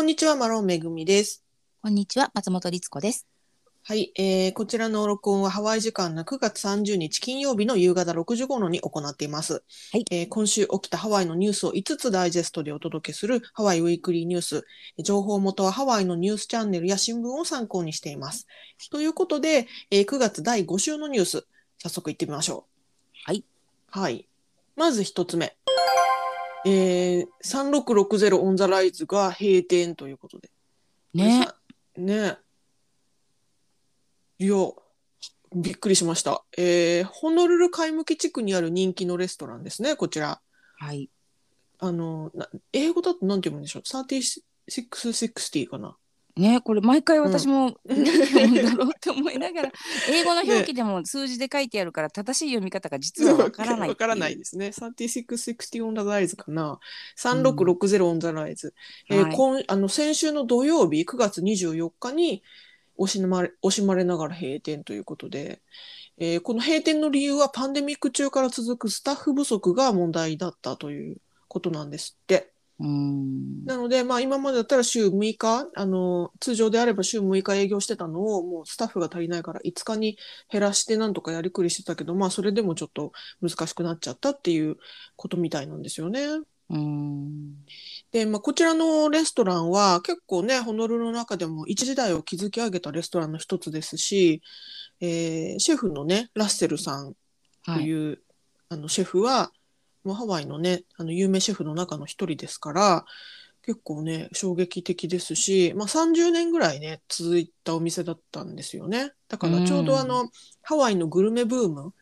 こんにちは、マロンめぐみです。こんにちは、松本律子です。はい、えー、こちらの録音はハワイ時間の9月30日金曜日の夕方6時頃に行っています。はいえー今週起きたハワイのニュースを5つダイジェストでお届けするハワイウィークリーニュース。情報元はハワイのニュースチャンネルや新聞を参考にしています。ということで、えー9月第5週のニュース、早速行ってみましょう。はい。はい。まず一つ目。えー、3660オンザライズが閉店ということで。ね。ねいや、びっくりしました。えー、ホノルル貝向地区にある人気のレストランですね、こちら。はい。あの、な英語だと何て読むんでしょう ?3660 かな？ね、これ毎回私もうん何読むんだろうって思いながら、英語の表記でも数字で書いてあるから正しい読み方が実はわからない。わからないですね。3660 on the rise かな。3660 on the rise。えーはい今あの先週の土曜日、9月24日に惜しまれ惜しまれながら閉店ということで、えーこの閉店の理由はパンデミック中から続くスタッフ不足が問題だったということなんですって。なので、まあ、今までだったら週6日、あの、通常であれば週6日営業してたのを、もうスタッフが足りないから5日に減らしてなんとかやりくりしてたけど、まあ、それでもちょっと難しくなっちゃったっていうことみたいなんですよね。うーん。で、まあ、こちらのレストランは結構ね、ホノルルの中でも一時代を築き上げたレストランの一つですし、えーシェフのね、ラッセルさんとはい。いう、あのシェフはもうハワイのねあの有名シェフの中の一人ですから結構ね衝撃的ですし、まあ、30年ぐらいね続いたお店だったんですよね。だからちょうどあの、ハワイのグルメブーム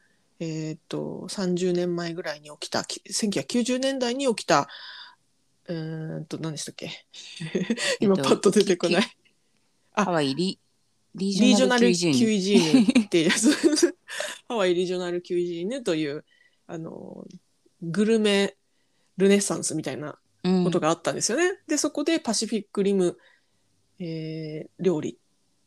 えーっと30年前ぐらいに起きたき1990年代に起きたうーんと何でしたっけ？今えっとパッと出てこない。あハワイリリリージョナルキキュュイイジーヌっていうやつハワイリージョナルキュイジーヌというあのグルメルネッサンスみたいなうんことがあったんですよね。でそこでパシフィックリム、えー料理っ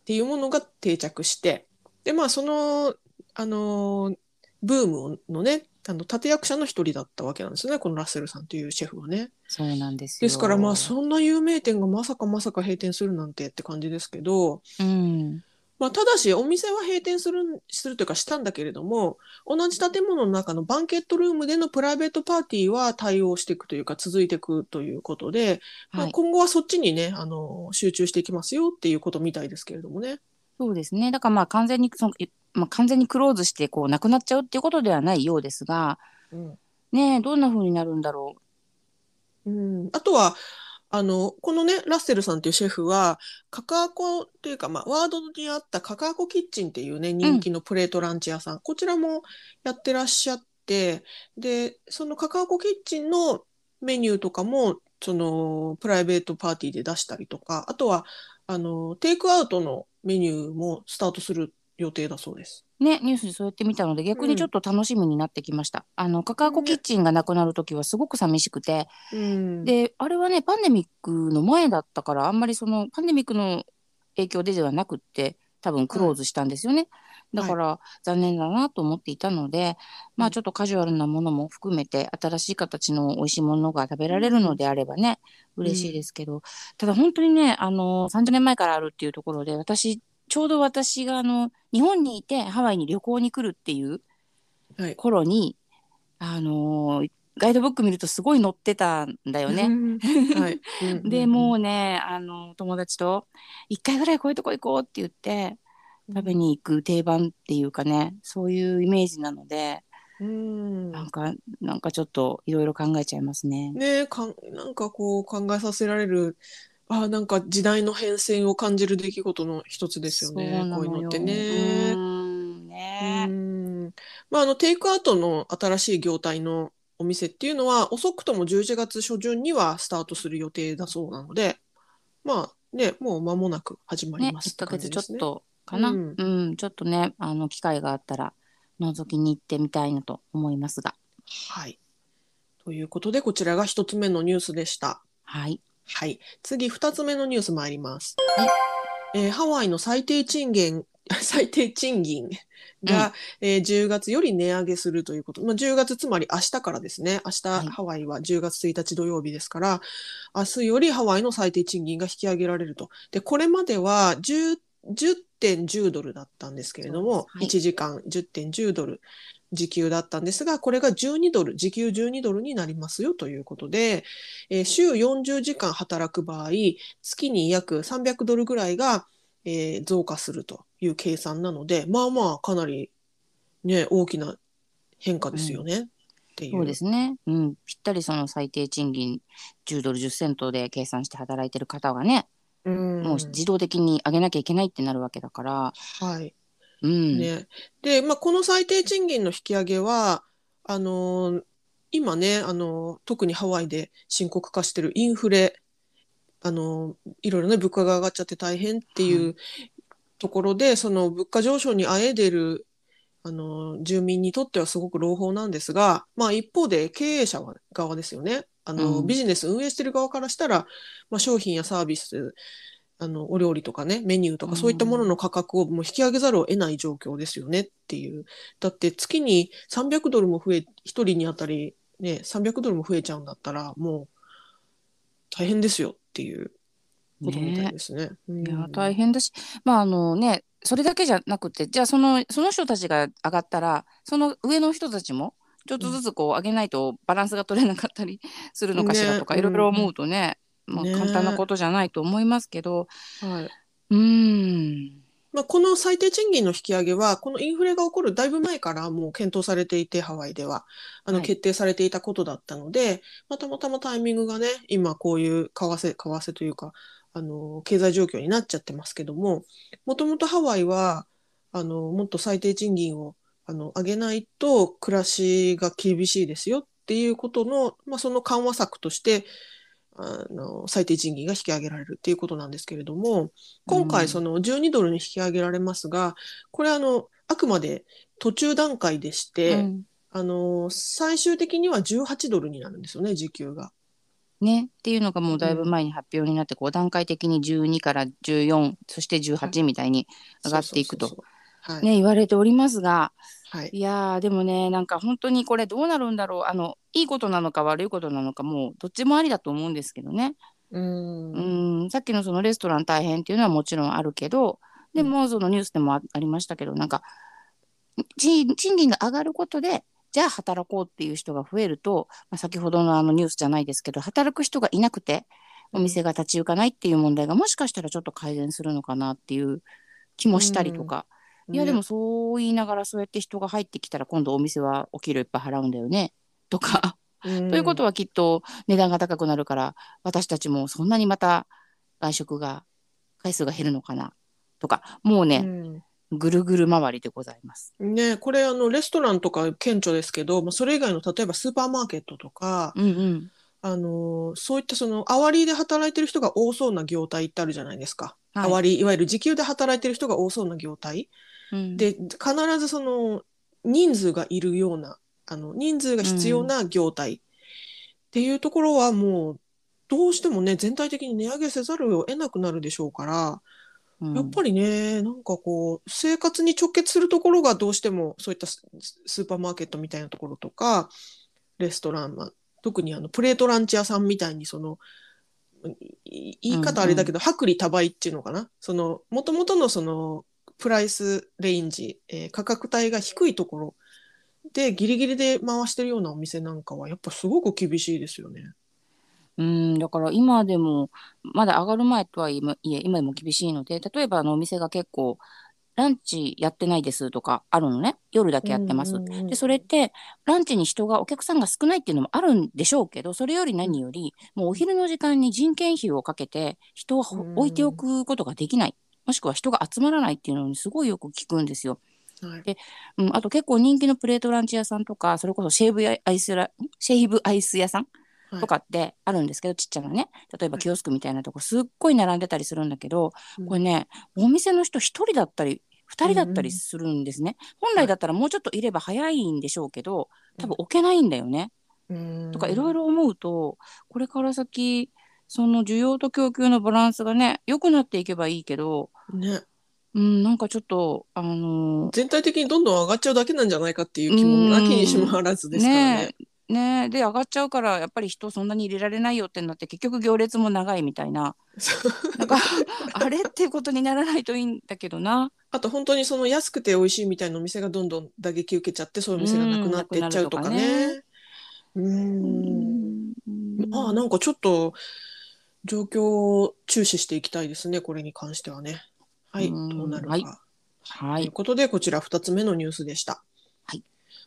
ていうものが定着してでまあそのあのブームのねあの立役者の一人だったわけなんですよねこのラッセルさんというシェフはね。そうなんですよ。ですからまあそんな有名店がまさかまさか閉店するなんてって感じですけど、うん。まあ、ただしお店は閉店するするというかしたんだけれども同じ建物の中のバンケットルームでのプライベートパーティーは対応していくというか続いていくということで、まあ、はい。今後はそっちにねあの集中していきますよっていうことみたいですけれどもね。そうですね。だからまあ完全にその、いまあ、完全にクローズしてこうなくなっちゃうっていうことではないようですが、うんねえどんな風になるんだろうん、あとはあのこのねラッセルさんというシェフはカカアコというか、まあ、ワードにあったカカアコキッチンっていうね人気のプレートランチ屋さん、こちらもやってらっしゃってでそのカカアコキッチンのメニューとかもそのプライベートパーティーで出したりとかあとはあのテイクアウトのメニューもスタートする予定だそうです。う。ねニュースでそうやって見たので逆にちょっと楽しみになってきました。あのカカアコキッチンがなくなる時はすごく寂しくて、うん、であれはねパンデミックの前だったからあんまりそのパンデミックの影響でではなくって多分クローズしたんですよね。だから残念だなと思っていたので、まあちょっとカジュアルなものも含めて新しい形の美味しいものが食べられるのであればね、嬉しいですけど、ただ本当にねあの30年前からあるっていうところで私ちょうど私があの日本にいてハワイに旅行に来るっていうはい。頃にあのガイドブック見るとすごい載ってたんだよね。うん。はい、うん でもうねあの友達と一回ぐらいこういうとこ行こうって言って食べに行く定番っていうかねそういうイメージなのでうん。なんかなんかちょっといろいろ考えちゃいますね。ねかんなんかこう考えさせられるあなんか時代の変遷を感じる出来事の一つですよねこういうのってうね。ね。うん。まああのテイクアウトの新しい業態のお店っていうのは遅くとも11月初旬にはスタートする予定だそうなのでまあねもう間もなく始まりね1ますってヶ月ちょっ。とかな、ううんんちょっとねあの機会があったら覗きに行ってみたいなと思いますが。はい。ということでこちらが一つ目のニュースでした。はいはい。次、二つ目のニュース参ります。はいえーハワイの最低賃金、最低賃金が、えー10月より値上げするということ。まあ、10月つまり明日からですね。明日、はいハワイは10月1日土曜日ですから、明日よりハワイの最低賃金が引き上げられると。で、これまでは10 10.10ドルだったんですけれども、そうです1時間10.10ドル時給だったんですが、これが12ドル、時給12ドルになりますよということで、えー週40時間働く場合、月に約300ドルぐらいが、えー増加するという計算なので、まあまあかなりね、大きな変化ですよね。っていう。そうですね。うん。ぴったりその最低賃金10ドル10セントで計算して働いてる方がね、うん。もう自動的に上げなきゃいけないってなるわけだから、はい。うん。ね。で、まあ、この最低賃金の引き上げは、あのー今ね、あのー特にハワイで深刻化してるインフレ、あのーいろいろね、物価が上がっちゃって大変っていうところで、その物価上昇にあえでる、あのー住民にとってはすごく朗報なんですが、まあ、一方で経営者側ですよね。あのーうんビジネス運営してる側からしたら、まあ、商品やサービス、あの、お料理とかね、メニューとかうんそういったものの価格をもう引き上げざるを得ない状況ですよねっていう。だって月に300ドルも増え、一人にあたりね、300ドルも増えちゃうんだったら、もう大変ですよっていうことみたいねですね。うん。いや大変だし、まああのね、それだけじゃなくて、じゃあそのその人たちが上がったら、その上の人たちもちょっとずつこう上げないとバランスが取れなかったりするのかしらとか、ねいろいろ思うとね、まあね簡単なことじゃないと思いますけど、はい。うーん、まあ、この最低賃金の引き上げは、このインフレが起こるだいぶ前からもう検討されていて、ハワイでは。あの、はい決定されていたことだったので、まあたまたまタイミングがね、今こういう為替、為替というか、あの、経済状況になっちゃってますけども、もともとハワイは、あの、もっと最低賃金を、あの、上げないと暮らしが厳しいですよっていうことの、まあその緩和策として、あの、最低賃金が引き上げられるっていうことなんですけれども、今うん。回その12ドルに引き上げられますが、これあの、あくまで途中段階でして、うん。あの、最終的には18ドルになるんですよね、時給が。ね、っていうのがもうだいぶ前に発表になって、こう段階的に12から14、そして18みたいに上がっていくと。言われておりますが、はい。いやーでもねなんか本当にこれどうなるんだろうあのいいことなのか悪いことなのかもうどっちもありだと思うんですけどね。うん。うんさっきのそのレストラン大変っていうのはもちろんあるけどでもそのニュースでもあありましたけどなんか賃賃金が上がることでじゃあ働こうっていう人が増えると、まあ、先ほどのあのニュースじゃないですけど働く人がいなくてお店が立ち行かないっていう問題がもしかしたらちょっと改善するのかなっていう気もしたりとか。いやでもそう言いながらそうやって人が入ってきたら今度お店はお給料いっぱい払うんだよねとか、ね、ということはきっと値段が高くなるから私たちもそんなにまた外食が回数が減るのかなとか。もうね、うん。ぐるぐる回りでございます。ね、これあのレストランとか顕著ですけど、まあ、それ以外の例えばスーパーマーケットとか、うんうん。あのそういったそのアワリーで働いてる人が多そうな業態ってあるじゃないですか。はい。アワリーいわゆる時給で働いてる人が多そうな業態。うん、で必ずその人数がいるようなあの人数が必要な業態。っていうところはもうどうしてもね全体的に値上げせざるを得なくなるでしょうから、うん。やっぱりねなんかこう生活に直結するところがどうしてもそういったススーパーマーケットみたいなところとかレストラン、まあ、特にあのプレートランチ屋さんみたいにそのい言い方あれだけど、薄利多売っていうのかな？その元々のそのプライスレンジ、えー価格帯が低いところでギリギリで回してるようなお店なんかはやっぱすごく厳しいですよね。うん、だから今でもまだ上がる前とはいえいえ今でも厳しいので例えばあのお店が結構ランチやってないですとかあるのね。夜だけやってます。うんうんうんでそれってランチに人がお客さんが少ないっていうのもあるんでしょうけどそれより何よりもうお昼の時間に人件費をかけて人を置いておくことができない。もしくは人が集まらないっていうのにすごいよく聞くんですよ。はい。うん、あと結構人気のプレートランチ屋さんとかそれこそシェーブアイスラシェイブアイス屋さんはいとかってあるんですけど、ちっちゃなね。例えばはい。キオスクみたいなとこすっごい並んでたりするんだけど、うん。これねお店の人1人だったり2人だったりするんですね、本来だったらもうちょっといれば早いんでしょうけど多分置けないんだよね、うん。とかいろいろ思うとこれから先その需要と供給のバランスがね良くなっていけばいいけどね。うん、なんかちょっと、あの全体的にどんどん上がっちゃうだけなんじゃないかっていう気もなきにしもあらずですからね。ねえ、ねえ、で、上がっちゃうから、やっぱり人そんなに入れられないよってなって、結局行列も長いみたいな。なんか、あれっていうことにならないといいんだけどな。あと本当にその安くて美味しいみたいなお店がどんどん打撃受けちゃってそういうお店がなくなっていっちゃうとかね。うーん。うんまあなんかちょっと状況を注視していきたいですねこれに関してはね。はい、うんどうなるか。はいということでこちら2つ目のニュースでした。はい。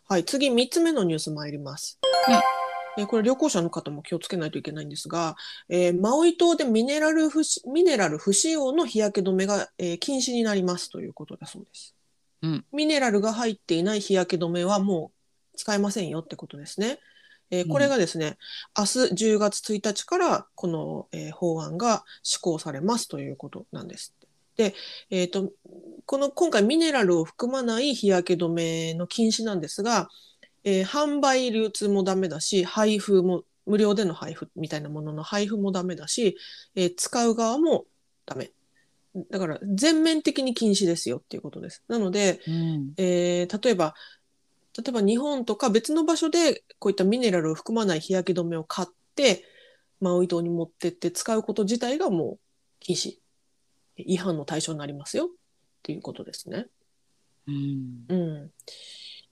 はい、次3つ目のニュース参ります。えーこれ旅行者の方も気をつけないといけないんですが、えーマウイ島でミネラル不使ミネラル不使用の日焼け止めが、えー禁止になりますということだそうです。うんミネラルが入っていない日焼け止めはもう使えませんよってことですね。えーこれがですね、明日10月1日からこの、えー法案が施行されますということなんですって。で、えーと、この今回ミネラルを含まない日焼け止めの禁止なんですが、えー販売流通もダメだし配布も無料での配布みたいなものの配布もダメだし、えー使う側もダメ。だから全面的に禁止ですよっていうことです。なので、うん。えー例えば例えば日本とか別の場所でこういったミネラルを含まない日焼け止めを買ってマウイ島に持ってって使うこと自体がもう禁止違反の対象になりますよっていうことですね。うんうん、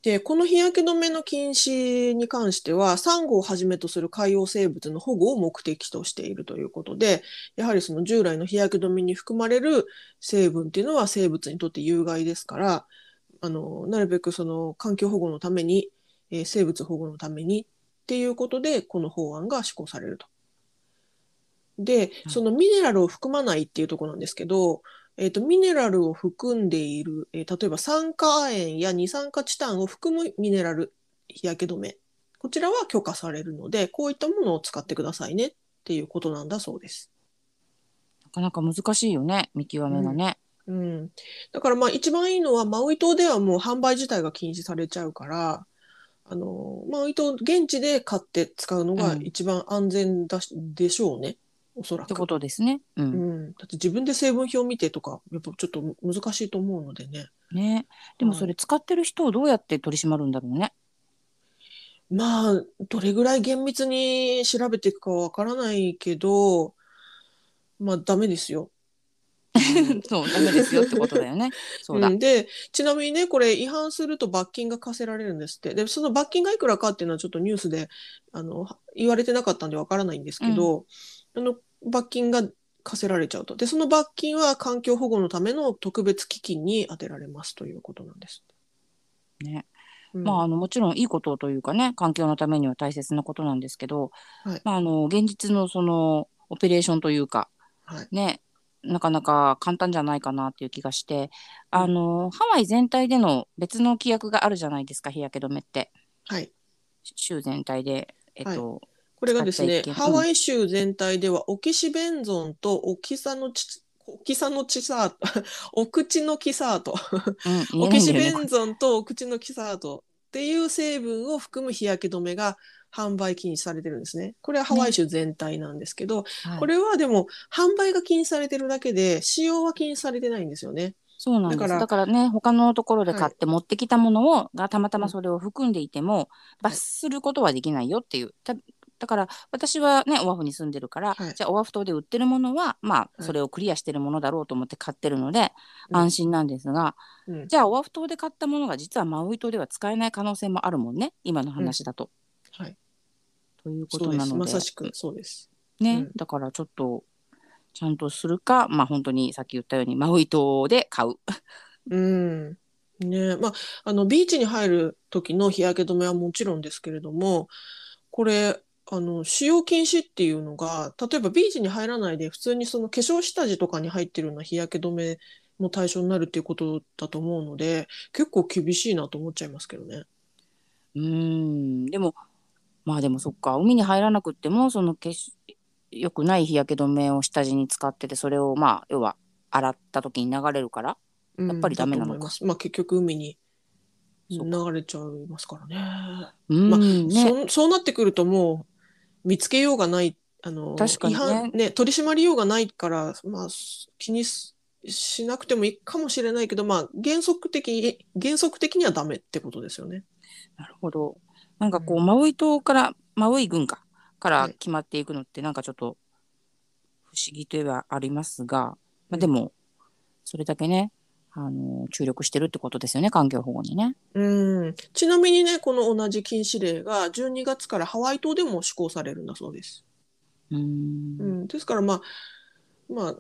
でこの日焼け止めの禁止に関してはサンゴをはじめとする海洋生物の保護を目的としているということでやはりその従来の日焼け止めに含まれる成分っていうのは生物にとって有害ですからあのなるべくその環境保護のために、えー生物保護のためにっていうことでこの法案が施行されると。でうんそのミネラルを含まないっていうところなんですけど、えー、とミネラルを含んでいる、えー例えば酸化亜鉛や二酸化チタンを含むミネラル日焼け止め。こちらは許可されるのでこういったものを使ってくださいねっていうことなんだそうです。なかなか難しいよね、見極めがね。うん、だからまあ一番いいのはマウイ島ではもう販売自体が禁止されちゃうからあのマウイ島現地で買って使うのがうん。一番安全だし、でしょうねおそらく。ってことですね。う。うんん、だって自分で成分表見てとかやっぱちょっと難しいと思うのでねね。でもそれ使ってる人をどうやって取り締まるんだろうね。まあどれぐらい厳密に調べていくかはわからないけどまあダメですよ。そう、ダメですよってことだよね。そうだ。んでちなみにねこれ違反すると罰金が課せられるんですってでその罰金がいくらかっていうのはちょっとニュースであの言われてなかったんでわからないんですけど、あの罰金が課せられちゃうと。でその罰金は環境保護のための特別基金に充てられますということなんです。ね。うん。まあ、あのもちろんいいことというかね環境のためには大切なことなんですけど、はい。まあ、あの現実のそのオペレーションというかはい。ねなかなか簡単じゃないかなっていう気がしてあのハワイ全体での別の規約があるじゃないですか日焼け止めって。はい。州全体で、えっとこれがですね、ハワイ州全体ではオキシベンゾンとオキサノチオキサノチサート、お口のキサート、うん、オキシベンンゾンとお口のキサートっていう成分を含む日焼け止めが販売禁止されてるんですね。これはハワイ州全体なんですけど、これはでも販売が禁止されてるだけで使用は禁止されてないんですよね。そうなんです。だかだかららね他のところで買って持ってきたものを、がたまたまそれを含んでいても、罰することはできないよっていう。ただから私はねオアフに住んでるから、はいじゃあオアフ島で売ってるものはまあいそれをクリアしてるものだろうと思って買ってるので、うん安心なんですが、うんじゃあオアフ島で買ったものが実はマウイ島では使えない可能性もあるもんね今の話だと。はい、というこ。となのでまさしくそうです。ね、うんだからちょっとちゃんとするかまあ本当にさっき言ったようにマウイ島で買う。うん。ねまあ、あの、ビーチに入る時の日焼け止めはもちろんですけれども、これ、あの、使用禁止っていうのが、例えばビーチに入らないで、普通にその化粧下地とかに入ってるような日焼け止めも対象になるっていうことだと思うので、結構厳しいなと思っちゃいますけどね。うーん。でもまあでもそっか。海に入らなくってもその消しよくない日焼け止めを下地に使っててそれをまあ要は洗った時に流れるからうんやっぱりダメなのか。まあ結局海に流れちゃいますからね。うーん、まあね。そそうなってくるともう見つけようがないあの確かにね違反ね取り締まりようがないから、まあ、気にすしなくてもいいかもしれないけど、まあ、原則的、原則的にはダメってことですよね。なるほど。なんかこう、うんマウイ島から、マウイ軍か、からはい決まっていくのって、なんかちょっと不思議といえばありますが、まあ、でも、それだけね、あの、注力してるってことですよね、環境保護にね。うん。ちなみにね、この同じ禁止令が12月からハワイ島でも施行されるんだそうです。うー。うんん。ですから、まあ、まあ、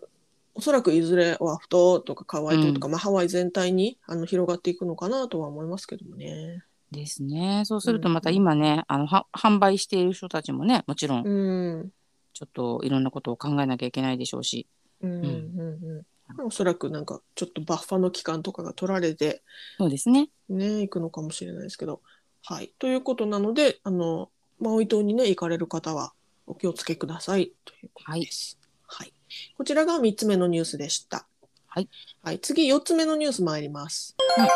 おそらくいずれオアフ島とかカワイ島とか、まあ、ハワイ全体にあの広がっていくのかなとは思いますけどもね。ですね。そうするとうんまた今ね、あの、は販売している人たちもね、もちろん、うん。ちょっといろんなことを考えなきゃいけないでしょうし。うんうんうん。おそらくなんかちょっとバッファの期間とかが取られて、そうですね。ね、行くのかもしれないですけど。はい。ということなので、あの、マウイ島にね、行かれる方はお気をつけくださいということです。はい。こちらが3つ目のニュースでした。はい。はい。次、4つ目のニュース参ります。はい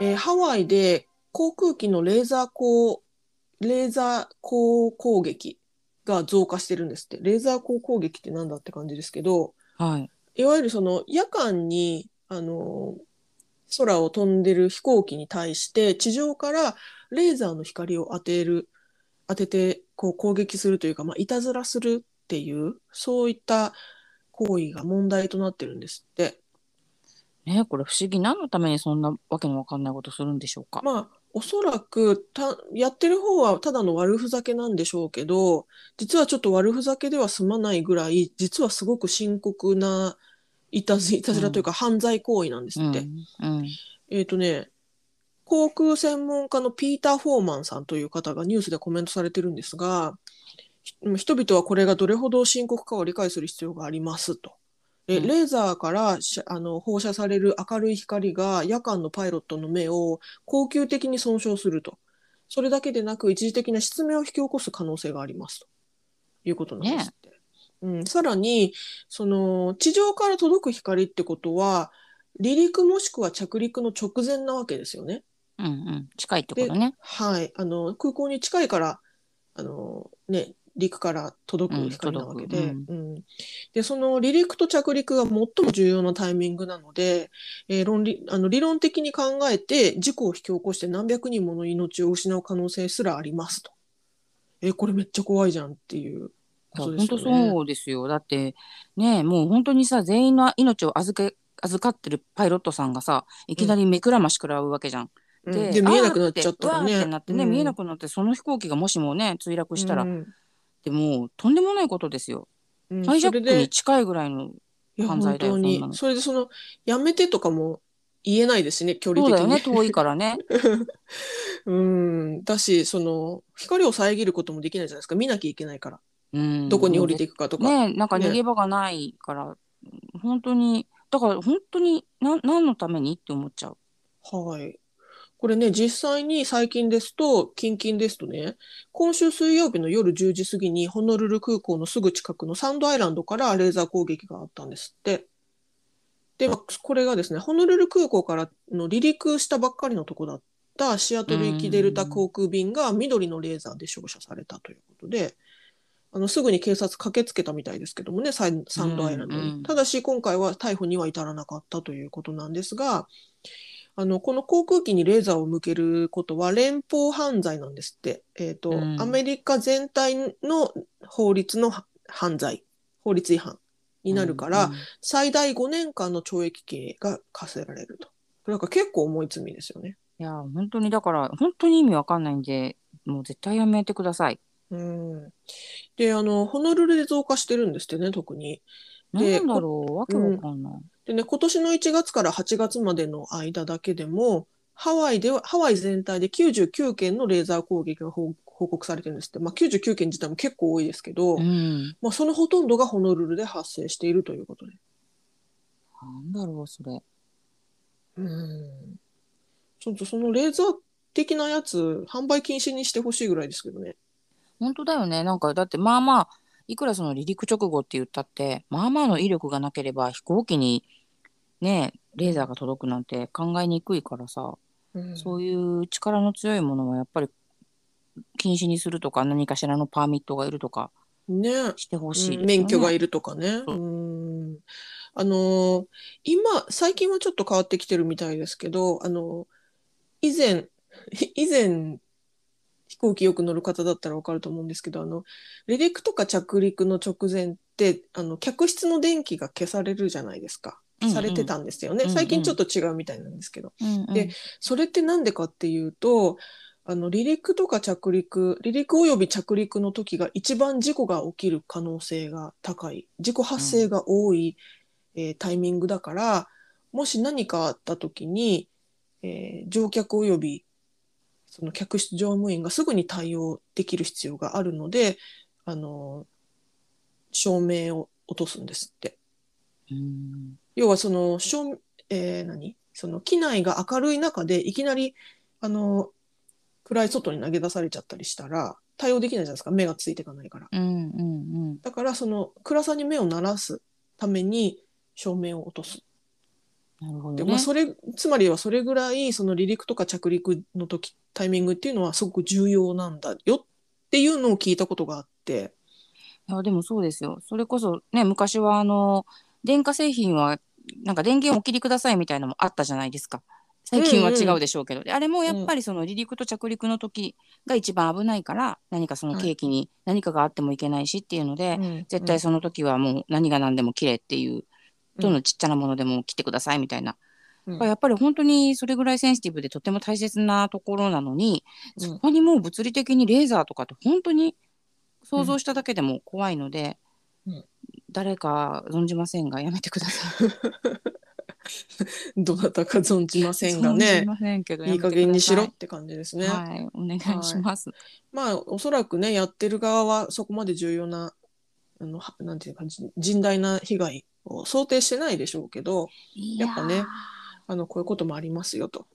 えーハワイで航空機のレーザー光、レーザー光攻撃が増加してるんですって。レーザー光攻撃ってなんだって感じですけど、はい。いわゆるその夜間にあの空を飛んでる飛行機に対して地上からレーザーの光を当てる当ててこう攻撃するというか、まあ、いたずらするっていうそういった行為が問題となってるんですって。ねこれ不思議。何のためにそんなわけのわかんないことするんでしょうか？まあおそらくたやってる方はただの悪ふざけなんでしょうけど実はちょっと悪ふざけでは済まないぐらい実はすごく深刻ないたずいたずらというか犯罪行為なんですって。えっ、とね、航空専門家のピーター・フォーマンさんという方がニュースでコメントされてるんですが、ひ人々はこれがどれほど深刻かを理解する必要がありますと。えうんレーザーからしあの放射される明るい光が夜間のパイロットの目を恒久的に損傷すると。それだけでなく一時的な失明を引き起こす可能性がありますということなんですって。うん、さらにその地上から届く光ってことは離陸もしくは着陸の直前なわけですよね。うん。うん。近いってことね。はい、あの空港に近いからあの、ね、陸から届く光なわけで,、うん届うんでその離陸と着陸が最も重要なタイミングなので、えー論理あの理論的に考えて事故を引き起こして何百人もの命を失う可能性すらありますと。えーこれめっちゃ怖いじゃんっていういやことで本当。そうですよ。だってねもう本当にさ全員の命を預け預かってるパイロットさんがさいきなり目くらまし食らうわけじゃん。うんで見えなくなっちゃったらね。ってなってね、うん見えなくなってその飛行機がもしもね墜落したら、うんでもとんでもないことですよ。うんハイジャックにそれで近いぐらいの犯罪だよ本当にそれでそのやめてとかも言えないですしね距離的に。そうだよね遠いからね。うんだしその光を遮ることもできないじゃないですか見なきゃいけないから、うん、どこに降りていくかとか。ねなんかね逃げ場がないから、本当にだから本当にな何のためにって思っちゃう。はい。これね、実際に最近ですと、近々ですとね、今週水曜日の夜10時過ぎに、ホノルル空港のすぐ近くのサンドアイランドからレーザー攻撃があったんですって。で、まあこれがですね、ホノルル空港からの離陸したばっかりのとこだったシアトル行きデルタ航空便が緑のレーザーで照射されたということで、あのすぐに警察駆けつけたみたいですけどもね、サンドアイランドに。うんうんただし、今回は逮捕には至らなかったということなんですが、あのこの航空機にレーザーを向けることは連邦犯罪なんですって、えーとうんアメリカ全体の法律の犯罪法律違反になるから、うんうん最大5年間の懲役刑が課せられると。なんか結構重い罪ですよね。いや本当にだから本当に意味わかんないんでもう絶対やめてください。うん、であのホノルルで増加してるんですってね特に。でなんだろう？わけわかんない。でね今年の1月から8月までの間だけでもハワイではハワイ全体で99件のレーザー攻撃が報報告されてるんですって、まあ、99件自体も結構多いですけど、うん、まあ、そのほとんどがホノルルで発生しているということで。なんだろうそれ。うんちょっとそのレーザー的なやつ販売禁止にしてほしいぐらいですけどね。本当だよね。なんかだってまあまあいくらその離陸直後って言ったってまあまあの威力がなければ飛行機にねレーザーが届くなんて考えにくいからさ、うん。そういう力の強いものはやっぱり禁止にするとか何かしらのパーミットがいるとかね。してほしいね、うん。免許がいるとかね。そう。うん。あのー今、最近はちょっと変わってきてるみたいですけど、あのー以前、以前、飛行機よく乗る方だったらわかると思うんですけど、あの、離陸とか着陸の直前って、あの、客室の電気が消されるじゃないですか。うんうんされてたんですよね。うんうん最近ちょっと違うみたいなんですけど。うんうんでそれってなんでかっていうと、あの、離陸とか着陸、離陸及び着陸の時が一番事故が起きる可能性が高い、事故発生が多い、えータイミングだから、もし何かあった時に、えー乗客及びその客室乗務員がすぐに対応できる必要があるので、あの、照明を落とすんですって。うん要はその、照えー何？その機内が明るい中でいきなり、あの、暗い外に投げ出されちゃったりしたら、対応できないじゃないですか。目がついていかないから。うんうんだから、その暗さに目を慣らすために照明を落とす。で、なるほどね。まあ、それ、つまりはそれぐらい、その離陸とか着陸の時、タイミングっていうのはすごく重要なんだよっていうのを聞いたことがあって、いやでもそうですよ。それこそね昔はあの電化製品はなんか電源をお切りくださいみたいなのもあったじゃないですか。最近は違うでしょうけど、であれもやっぱりその離陸と着陸の時が一番危ないから何かそのケーキに何かがあってもいけないしっていうので、うん。絶対その時はもう何が何でも切れっていう、どのちっちゃなものでも切ってくださいみたいな。うんやっぱり本当にそれぐらいセンシティブでとても大切なところなのに、うんそこにもう物理的にレーザーとかって本当に想像しただけでも怖いので、うん誰か存じませんがやめてください。どなたか存じませんが存じね、ませんけどいい加減にしろって感じですてね。はい、お願いします。まあ、おそらくね、やってる側はそこまで重要な、あの、はなんていうか、じ甚大な被害を想定してないでしょうけど、いやっぱねあの、こういうこともありますよと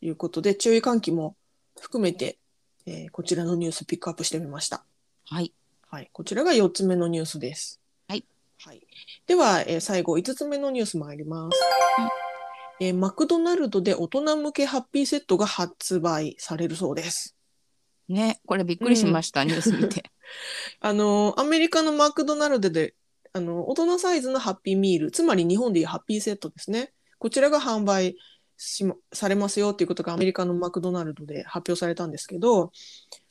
いうことで、注意喚起も含めて、えーこちらのニュースピックアップしてみました。はい。はい。こちらが4つ目のニュースです。はい。はい。では、えー最後5つ目のニュース参ります。えーマクドナルドで大人向けハッピーセットが発売されるそうです。ね、これびっくりしました、ニュース見て。あの、アメリカのマクドナルドで、あの、大人サイズのハッピーミール、つまり日本でいうハッピーセットですね。こちらが販売しまされますよっていうことがアメリカのマクドナルドで発表されたんですけど、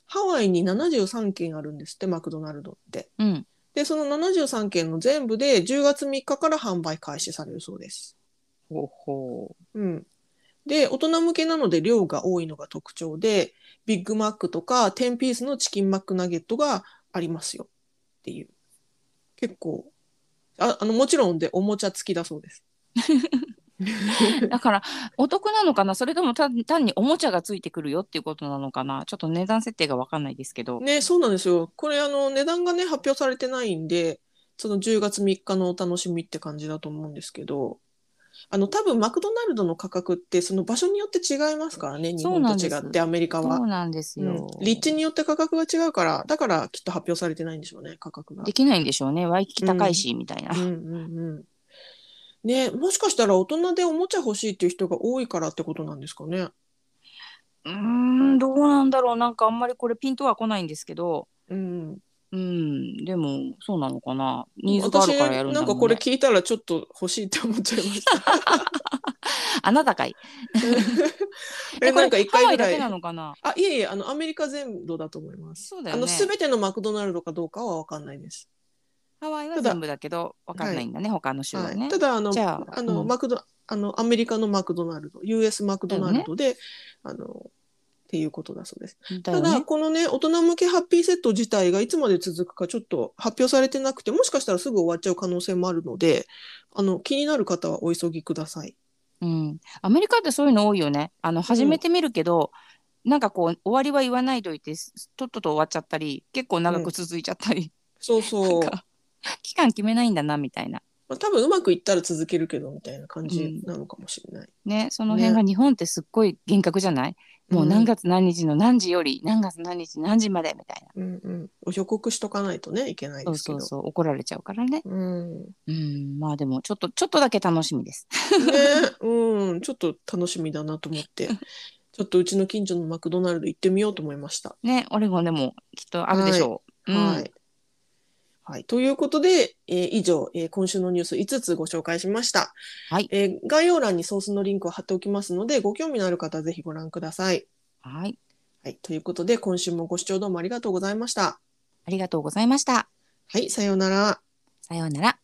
ハワイに73件あるんですって、マクドナルドって。うん。で、その73件の全部で10月3日から販売開始されるそうです。ほうほうん。で、大人向けなので量が多いのが特徴で、ビッグマックとか10ピースのチキンマックナゲットがありますよっていう。結構、ああの、もちろんでおもちゃ付きだそうです。う。だから、お得なのかな？それとも単単におもちゃがついてくるよっていうことなのかな？ちょっと値段設定がわかんないですけど。ね、そうなんですよ。これ、あの、値段がね、発表されてないんで、その10月3日のお楽しみって感じだと思うんですけど、あの、多分マクドナルドの価格って、その場所によって違いますからね、日本と違って、アメリカはそう。なんですうんよ。立地によって価格が違うから、だからきっと発表されてないんでしょうね、価格がで。きないんでしょうね。ワイキキ高いし、みたいなうん。うんうん。ねもしかしたら大人でおもちゃ欲しいっていう人が多いからってことなんですかね。うーん、どうなんだろう。なんかあんまりこれピンとは来ないんですけど。うん。うん、でも、そうなのかな。ニーズがあるからやるんだもん、ね。私なんかこれ聞いたらちょっと欲しいって思っちゃいました。あなたかい。え、これなんか一回ぐらいハワイだけ。なのかな。あ、いえいえ、あの、アメリカ全土だと思います。そうだよねあの、すべてのマクドナルドかどうかはわかんないです。ハワイは全部だけど、わかんないんだね、他の州ははい。ね。ただ、あの、ああの、うんマクド、あの、アメリカのマクドナルド、US マクドナルドで、あの、っていうことだそうです。ただ、だよね。このね、大人向けハッピーセット自体がいつまで続くかちょっと発表されてなくて、もしかしたらすぐ終わっちゃう可能性もあるので、あの、気になる方はお急ぎください。うん。アメリカってそういうの多いよね。あの、始めてみるけど、なんかこう、終わりは言わないといて、とっとと終わっちゃったり、結構長く続いちゃったり、そうそう。なんか期間決めないんだな、みたいな。まあ、多分うまくいったら続けるけど、みたいな感じなのかもしれない。ね、その辺が日本ってすっごい厳格じゃない、もう何月何日の何時より何月何日何時までみたいな。うんうん。お予告しとかないとね、いけないですけど。そうそう、怒られちゃうからね。うん。うん、まあでも、ちょっと、ちょっとだけ楽しみです。ね、うん、ちょっと楽しみだなと思って、ちょっとうちの近所のマクドナルド行ってみようと思いました。ね、オレゴンでもきっとあるでしょう。うんはい。はい。ということで、えー以上、えー今週のニュース5つご紹介しました。はいえー概要欄にソースのリンクを貼っておきますので、ご興味のある方はぜひご覧ください。はい。はい。ということで、今週もご視聴どうもありがとうございました。ありがとうございました。はい。さようなら。さようなら。